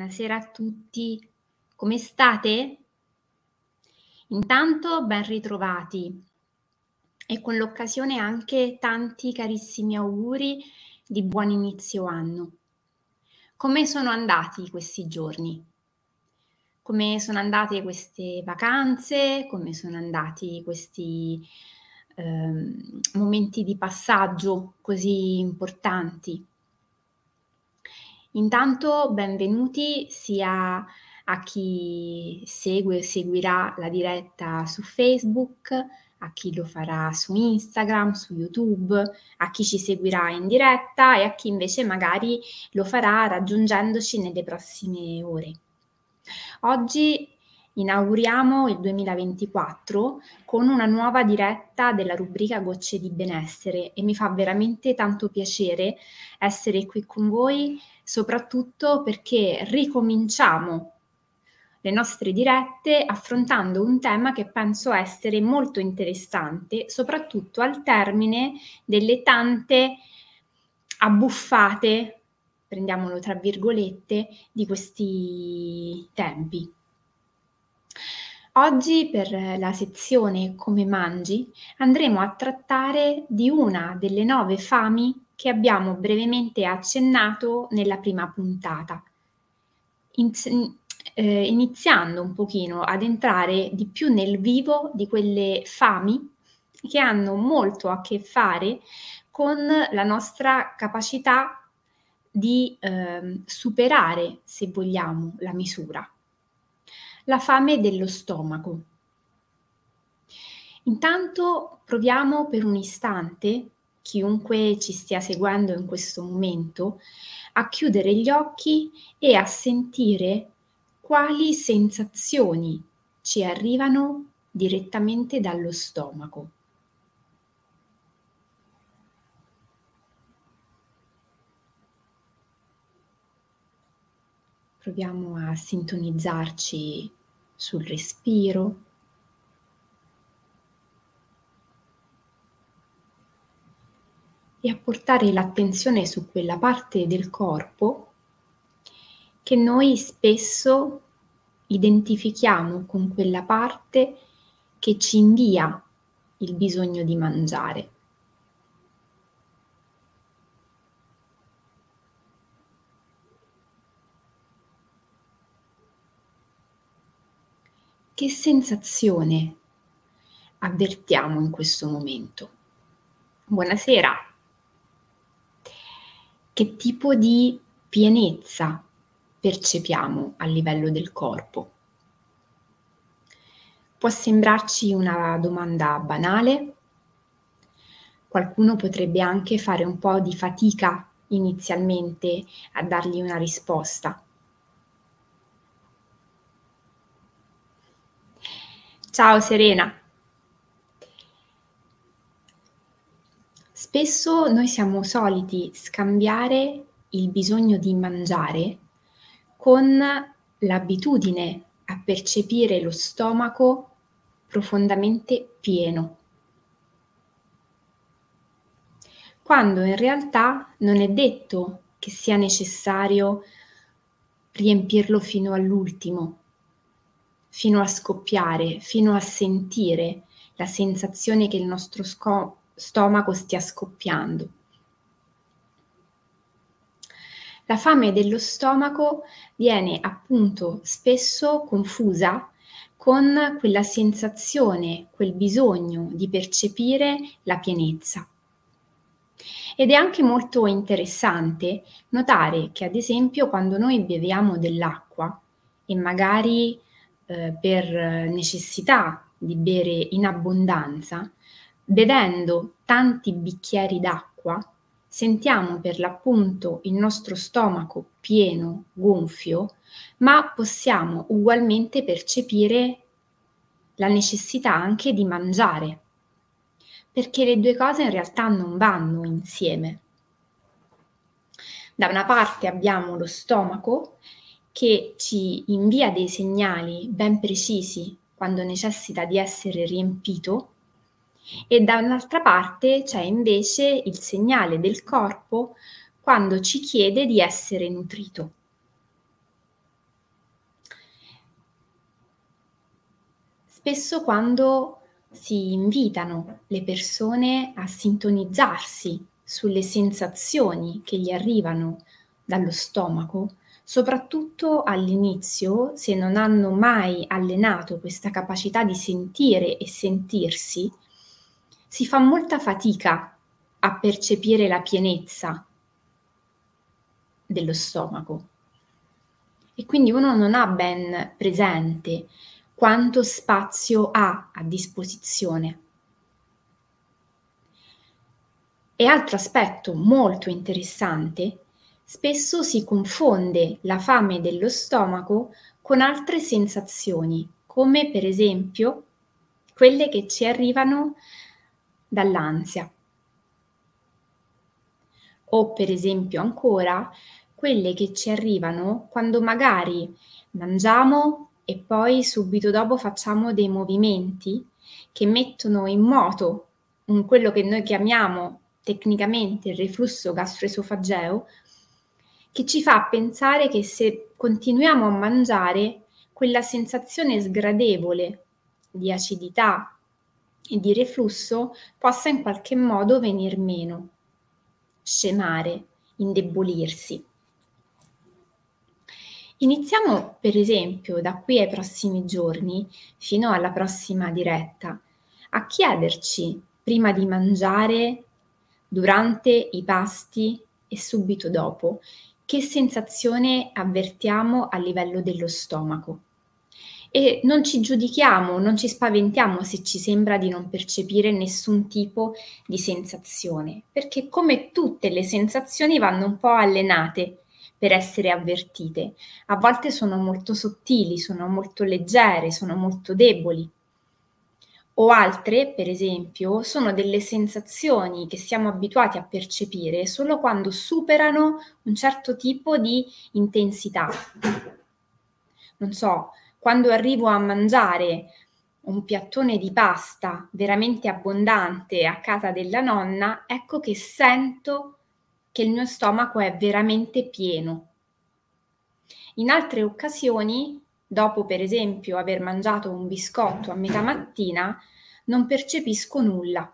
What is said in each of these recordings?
Buonasera a tutti, come state? Intanto ben ritrovati e con l'occasione anche tanti carissimi auguri di buon inizio anno. Come sono andati questi giorni? Come sono andate queste vacanze? Come sono andati questi eh, momenti di passaggio così importanti? Intanto benvenuti sia a chi segue o seguirà la diretta su Facebook, a chi lo farà su Instagram, su YouTube, a chi ci seguirà in diretta e a chi invece magari lo farà raggiungendoci nelle prossime ore. Oggi inauguriamo il 2024 con una nuova diretta della rubrica Gocce di benessere e mi fa veramente tanto piacere essere qui con voi soprattutto perché ricominciamo le nostre dirette affrontando un tema che penso essere molto interessante, soprattutto al termine delle tante abbuffate, prendiamolo tra virgolette, di questi tempi. Oggi per la sezione Come mangi andremo a trattare di una delle nove fami che abbiamo brevemente accennato nella prima puntata, eh, iniziando un pochino ad entrare di più nel vivo di quelle fami che hanno molto a che fare con la nostra capacità di eh, superare, se vogliamo, la misura. La fame dello stomaco. Intanto proviamo per un istante chiunque ci stia seguendo in questo momento, a chiudere gli occhi e a sentire quali sensazioni ci arrivano direttamente dallo stomaco. Proviamo a sintonizzarci sul respiro e a portare l'attenzione su quella parte del corpo che noi spesso identifichiamo con quella parte che ci invia il bisogno di mangiare. Che sensazione avvertiamo in questo momento? Buonasera che tipo di pienezza percepiamo a livello del corpo. Può sembrarci una domanda banale, qualcuno potrebbe anche fare un po' di fatica inizialmente a dargli una risposta. Ciao Serena. Spesso noi siamo soliti scambiare il bisogno di mangiare con l'abitudine a percepire lo stomaco profondamente pieno, quando in realtà non è detto che sia necessario riempirlo fino all'ultimo, fino a scoppiare, fino a sentire la sensazione che il nostro sco- stomaco stia scoppiando. La fame dello stomaco viene appunto spesso confusa con quella sensazione, quel bisogno di percepire la pienezza. Ed è anche molto interessante notare che ad esempio quando noi beviamo dell'acqua e magari eh, per necessità di bere in abbondanza, Bevendo tanti bicchieri d'acqua, sentiamo per l'appunto il nostro stomaco pieno, gonfio, ma possiamo ugualmente percepire la necessità anche di mangiare, perché le due cose in realtà non vanno insieme. Da una parte abbiamo lo stomaco che ci invia dei segnali ben precisi quando necessita di essere riempito e da un'altra parte c'è invece il segnale del corpo quando ci chiede di essere nutrito. Spesso quando si invitano le persone a sintonizzarsi sulle sensazioni che gli arrivano dallo stomaco, soprattutto all'inizio, se non hanno mai allenato questa capacità di sentire e sentirsi, si fa molta fatica a percepire la pienezza dello stomaco. E quindi uno non ha ben presente quanto spazio ha a disposizione. E altro aspetto molto interessante, spesso si confonde la fame dello stomaco con altre sensazioni, come per esempio quelle che ci arrivano dall'ansia. O per esempio ancora quelle che ci arrivano quando magari mangiamo e poi subito dopo facciamo dei movimenti che mettono in moto quello che noi chiamiamo tecnicamente il reflusso gastroesofageo, che ci fa pensare che se continuiamo a mangiare, quella sensazione sgradevole di acidità e di reflusso possa in qualche modo venir meno scemare, indebolirsi. Iniziamo per esempio da qui ai prossimi giorni, fino alla prossima diretta, a chiederci prima di mangiare, durante i pasti e subito dopo, che sensazione avvertiamo a livello dello stomaco e non ci giudichiamo, non ci spaventiamo se ci sembra di non percepire nessun tipo di sensazione, perché come tutte le sensazioni vanno un po' allenate per essere avvertite. A volte sono molto sottili, sono molto leggere, sono molto deboli. O altre, per esempio, sono delle sensazioni che siamo abituati a percepire solo quando superano un certo tipo di intensità. Non so, quando arrivo a mangiare un piattone di pasta veramente abbondante a casa della nonna, ecco che sento che il mio stomaco è veramente pieno. In altre occasioni, dopo per esempio aver mangiato un biscotto a metà mattina, non percepisco nulla.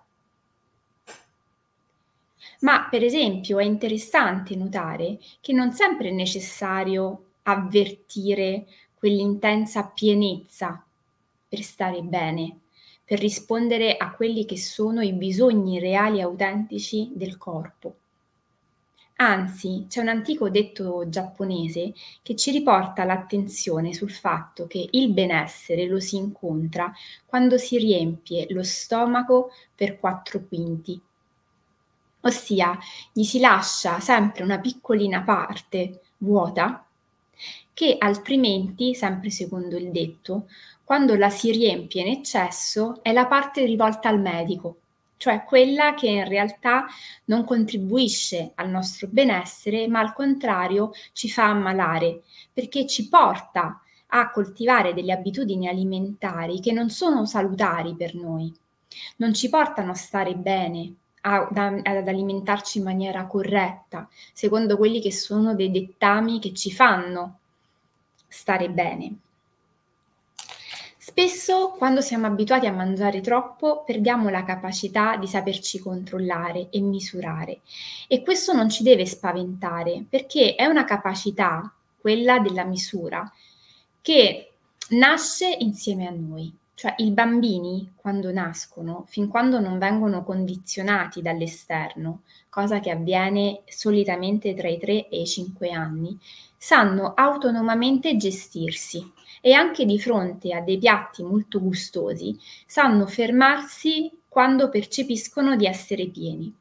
Ma per esempio è interessante notare che non sempre è necessario avvertire quell'intensa pienezza per stare bene, per rispondere a quelli che sono i bisogni reali e autentici del corpo. Anzi, c'è un antico detto giapponese che ci riporta l'attenzione sul fatto che il benessere lo si incontra quando si riempie lo stomaco per quattro quinti. Ossia, gli si lascia sempre una piccolina parte vuota che altrimenti, sempre secondo il detto, quando la si riempie in eccesso è la parte rivolta al medico, cioè quella che in realtà non contribuisce al nostro benessere, ma al contrario ci fa ammalare, perché ci porta a coltivare delle abitudini alimentari che non sono salutari per noi, non ci portano a stare bene, a, ad alimentarci in maniera corretta, secondo quelli che sono dei dettami che ci fanno stare bene. Spesso quando siamo abituati a mangiare troppo perdiamo la capacità di saperci controllare e misurare e questo non ci deve spaventare perché è una capacità, quella della misura, che nasce insieme a noi. Cioè i bambini quando nascono, fin quando non vengono condizionati dall'esterno, cosa che avviene solitamente tra i 3 e i 5 anni, sanno autonomamente gestirsi e anche di fronte a dei piatti molto gustosi sanno fermarsi quando percepiscono di essere pieni.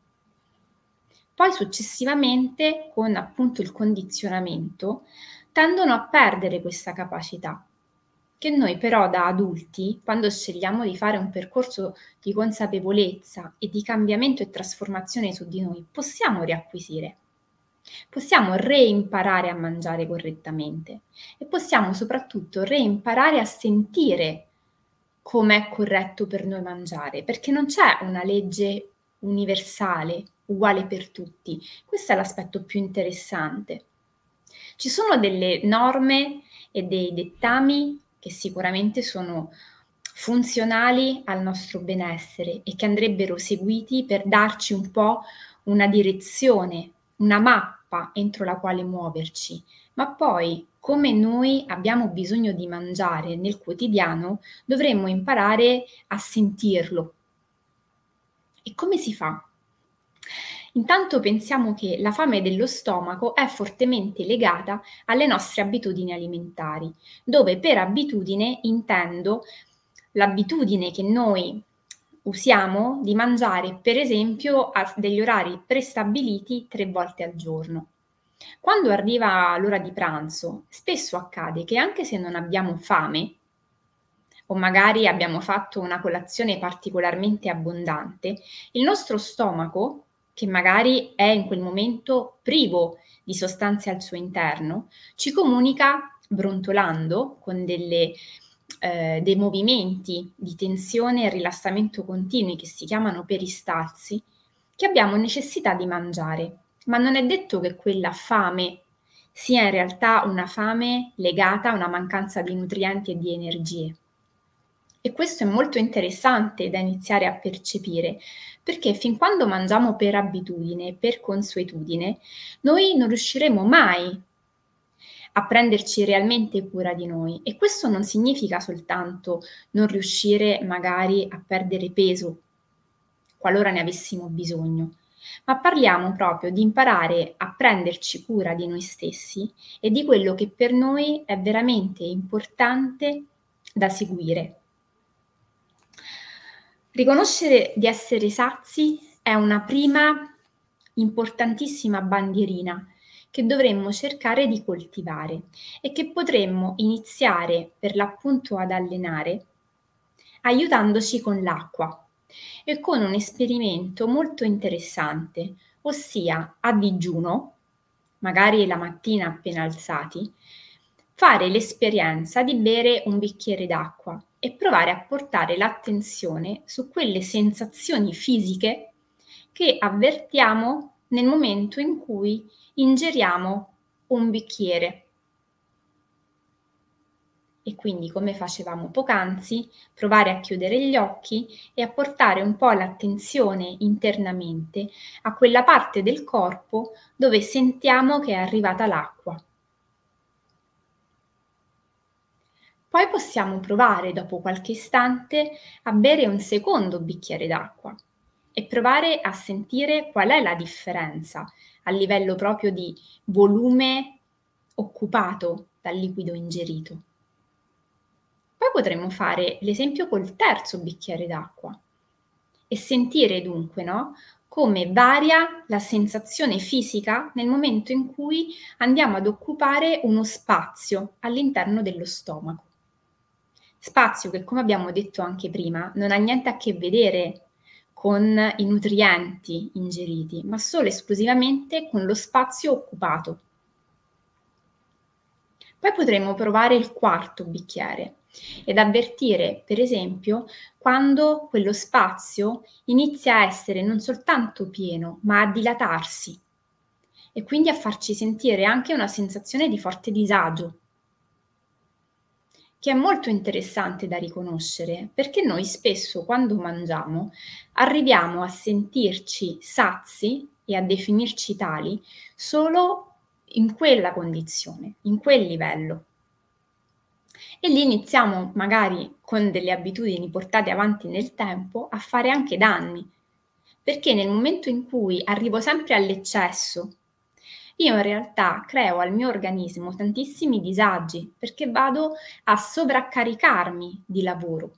Poi successivamente, con appunto il condizionamento, tendono a perdere questa capacità, che noi però da adulti, quando scegliamo di fare un percorso di consapevolezza e di cambiamento e trasformazione su di noi, possiamo riacquisire possiamo reimparare a mangiare correttamente e possiamo soprattutto reimparare a sentire com'è corretto per noi mangiare, perché non c'è una legge universale, uguale per tutti. Questo è l'aspetto più interessante. Ci sono delle norme e dei dettami che sicuramente sono funzionali al nostro benessere e che andrebbero seguiti per darci un po' una direzione, una mappa entro la quale muoverci, ma poi come noi abbiamo bisogno di mangiare nel quotidiano, dovremmo imparare a sentirlo. E come si fa? Intanto pensiamo che la fame dello stomaco è fortemente legata alle nostre abitudini alimentari, dove per abitudine intendo l'abitudine che noi usiamo di mangiare, per esempio, a degli orari prestabiliti tre volte al giorno. Quando arriva l'ora di pranzo, spesso accade che anche se non abbiamo fame, o magari abbiamo fatto una colazione particolarmente abbondante, il nostro stomaco che magari è in quel momento privo di sostanze al suo interno, ci comunica brontolando con delle, eh, dei movimenti di tensione e rilassamento continui che si chiamano peristalsi, che abbiamo necessità di mangiare. Ma non è detto che quella fame sia in realtà una fame legata a una mancanza di nutrienti e di energie. E questo è molto interessante da iniziare a percepire, perché fin quando mangiamo per abitudine, per consuetudine, noi non riusciremo mai a prenderci realmente cura di noi e questo non significa soltanto non riuscire magari a perdere peso qualora ne avessimo bisogno, ma parliamo proprio di imparare a prenderci cura di noi stessi e di quello che per noi è veramente importante da seguire. Riconoscere di essere sazi è una prima importantissima bandierina che dovremmo cercare di coltivare e che potremmo iniziare per l'appunto ad allenare aiutandoci con l'acqua e con un esperimento molto interessante, ossia a digiuno, magari la mattina appena alzati, fare l'esperienza di bere un bicchiere d'acqua e provare a portare l'attenzione su quelle sensazioni fisiche che avvertiamo nel momento in cui ingeriamo un bicchiere. E quindi, come facevamo poc'anzi, provare a chiudere gli occhi e a portare un po' l'attenzione internamente a quella parte del corpo dove sentiamo che è arrivata l'acqua. Poi possiamo provare dopo qualche istante a bere un secondo bicchiere d'acqua e provare a sentire qual è la differenza a livello proprio di volume occupato dal liquido ingerito. Poi potremmo fare l'esempio col terzo bicchiere d'acqua e sentire dunque no, come varia la sensazione fisica nel momento in cui andiamo ad occupare uno spazio all'interno dello stomaco. Spazio che, come abbiamo detto anche prima, non ha niente a che vedere con i nutrienti ingeriti, ma solo esclusivamente con lo spazio occupato. Poi potremo provare il quarto bicchiere ed avvertire, per esempio, quando quello spazio inizia a essere non soltanto pieno, ma a dilatarsi e quindi a farci sentire anche una sensazione di forte disagio che è molto interessante da riconoscere perché noi spesso quando mangiamo arriviamo a sentirci sazi e a definirci tali solo in quella condizione, in quel livello. E lì iniziamo magari con delle abitudini portate avanti nel tempo a fare anche danni, perché nel momento in cui arrivo sempre all'eccesso io in realtà creo al mio organismo tantissimi disagi perché vado a sovraccaricarmi di lavoro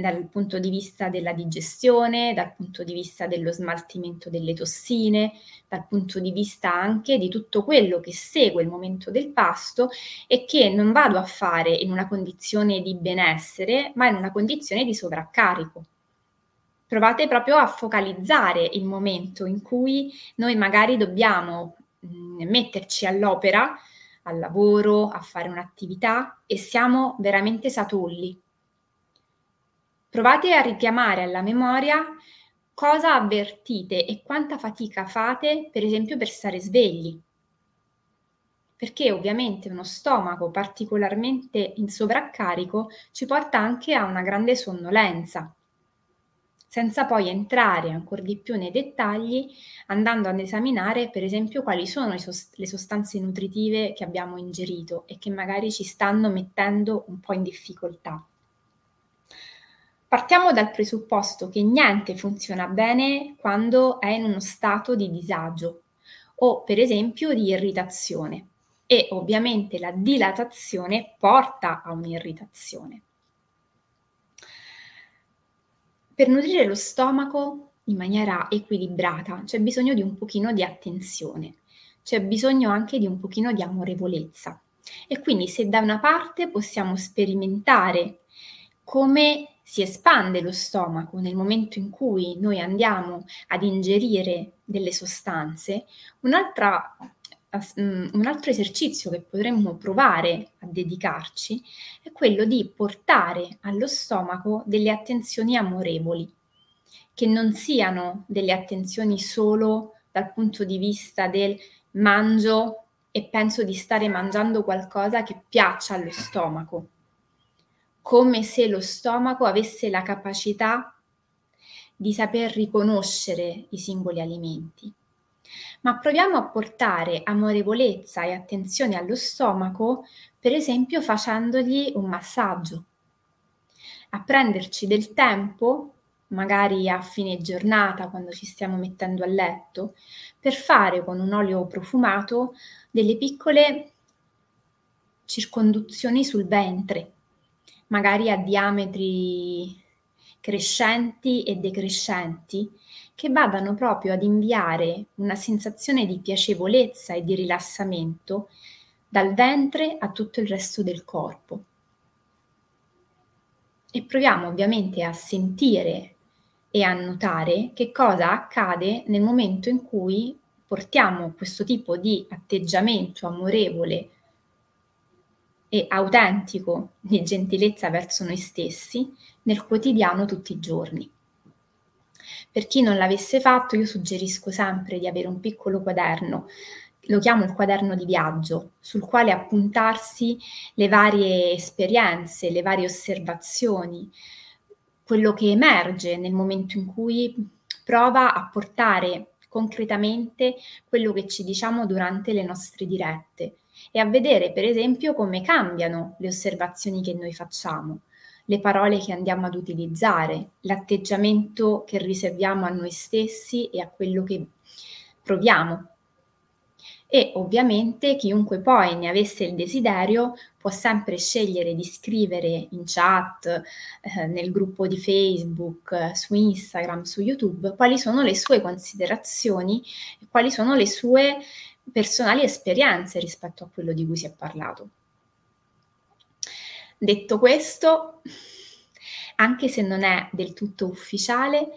dal punto di vista della digestione, dal punto di vista dello smaltimento delle tossine, dal punto di vista anche di tutto quello che segue il momento del pasto e che non vado a fare in una condizione di benessere, ma in una condizione di sovraccarico. Provate proprio a focalizzare il momento in cui noi magari dobbiamo metterci all'opera, al lavoro, a fare un'attività e siamo veramente satulli. Provate a richiamare alla memoria cosa avvertite e quanta fatica fate, per esempio, per stare svegli. perché ovviamente uno stomaco particolarmente in sovraccarico ci porta anche a una grande sonnolenza, senza poi entrare ancora di più nei dettagli, andando ad esaminare per esempio quali sono le sostanze nutritive che abbiamo ingerito e che magari ci stanno mettendo un po' in difficoltà. Partiamo dal presupposto che niente funziona bene quando è in uno stato di disagio o per esempio di irritazione e ovviamente la dilatazione porta a un'irritazione. Per nutrire lo stomaco in maniera equilibrata c'è bisogno di un pochino di attenzione, c'è bisogno anche di un pochino di amorevolezza. E quindi se da una parte possiamo sperimentare come si espande lo stomaco nel momento in cui noi andiamo ad ingerire delle sostanze, un'altra un altro esercizio che potremmo provare a dedicarci è quello di portare allo stomaco delle attenzioni amorevoli, che non siano delle attenzioni solo dal punto di vista del mangio e penso di stare mangiando qualcosa che piaccia allo stomaco, come se lo stomaco avesse la capacità di saper riconoscere i singoli alimenti ma proviamo a portare amorevolezza e attenzione allo stomaco, per esempio facendogli un massaggio, a prenderci del tempo, magari a fine giornata quando ci stiamo mettendo a letto, per fare con un olio profumato delle piccole circonduzioni sul ventre, magari a diametri crescenti e decrescenti, che vadano proprio ad inviare una sensazione di piacevolezza e di rilassamento dal ventre a tutto il resto del corpo. E proviamo ovviamente a sentire e a notare che cosa accade nel momento in cui portiamo questo tipo di atteggiamento amorevole e autentico di gentilezza verso noi stessi nel quotidiano tutti i giorni. Per chi non l'avesse fatto, io suggerisco sempre di avere un piccolo quaderno, lo chiamo il quaderno di viaggio, sul quale appuntarsi le varie esperienze, le varie osservazioni, quello che emerge nel momento in cui prova a portare concretamente quello che ci diciamo durante le nostre dirette e a vedere per esempio come cambiano le osservazioni che noi facciamo le parole che andiamo ad utilizzare, l'atteggiamento che riserviamo a noi stessi e a quello che proviamo. E ovviamente chiunque poi ne avesse il desiderio può sempre scegliere di scrivere in chat, eh, nel gruppo di Facebook, su Instagram, su YouTube, quali sono le sue considerazioni e quali sono le sue personali esperienze rispetto a quello di cui si è parlato. Detto questo, anche se non è del tutto ufficiale,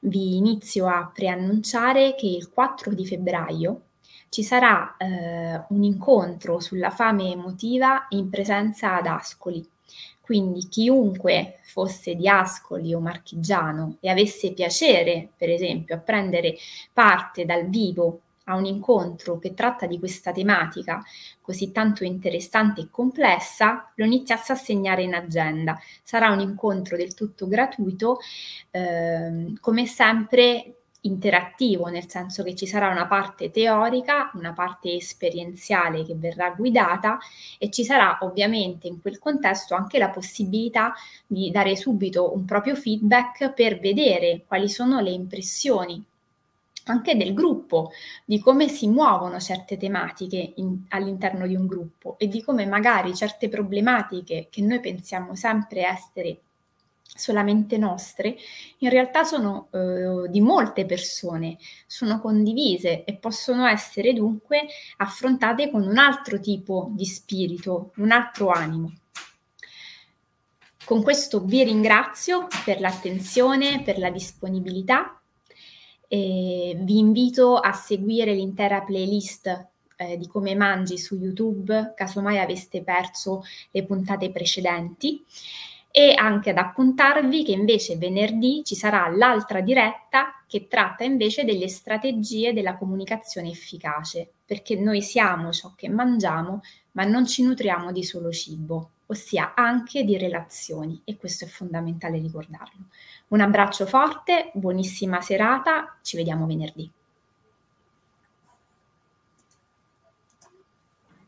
vi inizio a preannunciare che il 4 di febbraio ci sarà eh, un incontro sulla fame emotiva in presenza ad Ascoli. Quindi chiunque fosse di Ascoli o Marchigiano e avesse piacere, per esempio, a prendere parte dal vivo a un incontro che tratta di questa tematica così tanto interessante e complessa, lo iniziasse a segnare in agenda. Sarà un incontro del tutto gratuito, eh, come sempre interattivo, nel senso che ci sarà una parte teorica, una parte esperienziale che verrà guidata e ci sarà ovviamente in quel contesto anche la possibilità di dare subito un proprio feedback per vedere quali sono le impressioni anche del gruppo, di come si muovono certe tematiche in, all'interno di un gruppo e di come magari certe problematiche che noi pensiamo sempre essere solamente nostre, in realtà sono eh, di molte persone, sono condivise e possono essere dunque affrontate con un altro tipo di spirito, un altro animo. Con questo vi ringrazio per l'attenzione, per la disponibilità e vi invito a seguire l'intera playlist eh, di come mangi su YouTube, casomai aveste perso le puntate precedenti. e anche ad appuntarvi che invece venerdì ci sarà l'altra diretta che tratta invece delle strategie della comunicazione efficace, perché noi siamo ciò che mangiamo, ma non ci nutriamo di solo cibo, ossia anche di relazioni e questo è fondamentale ricordarlo. Un abbraccio forte, buonissima serata, ci vediamo venerdì.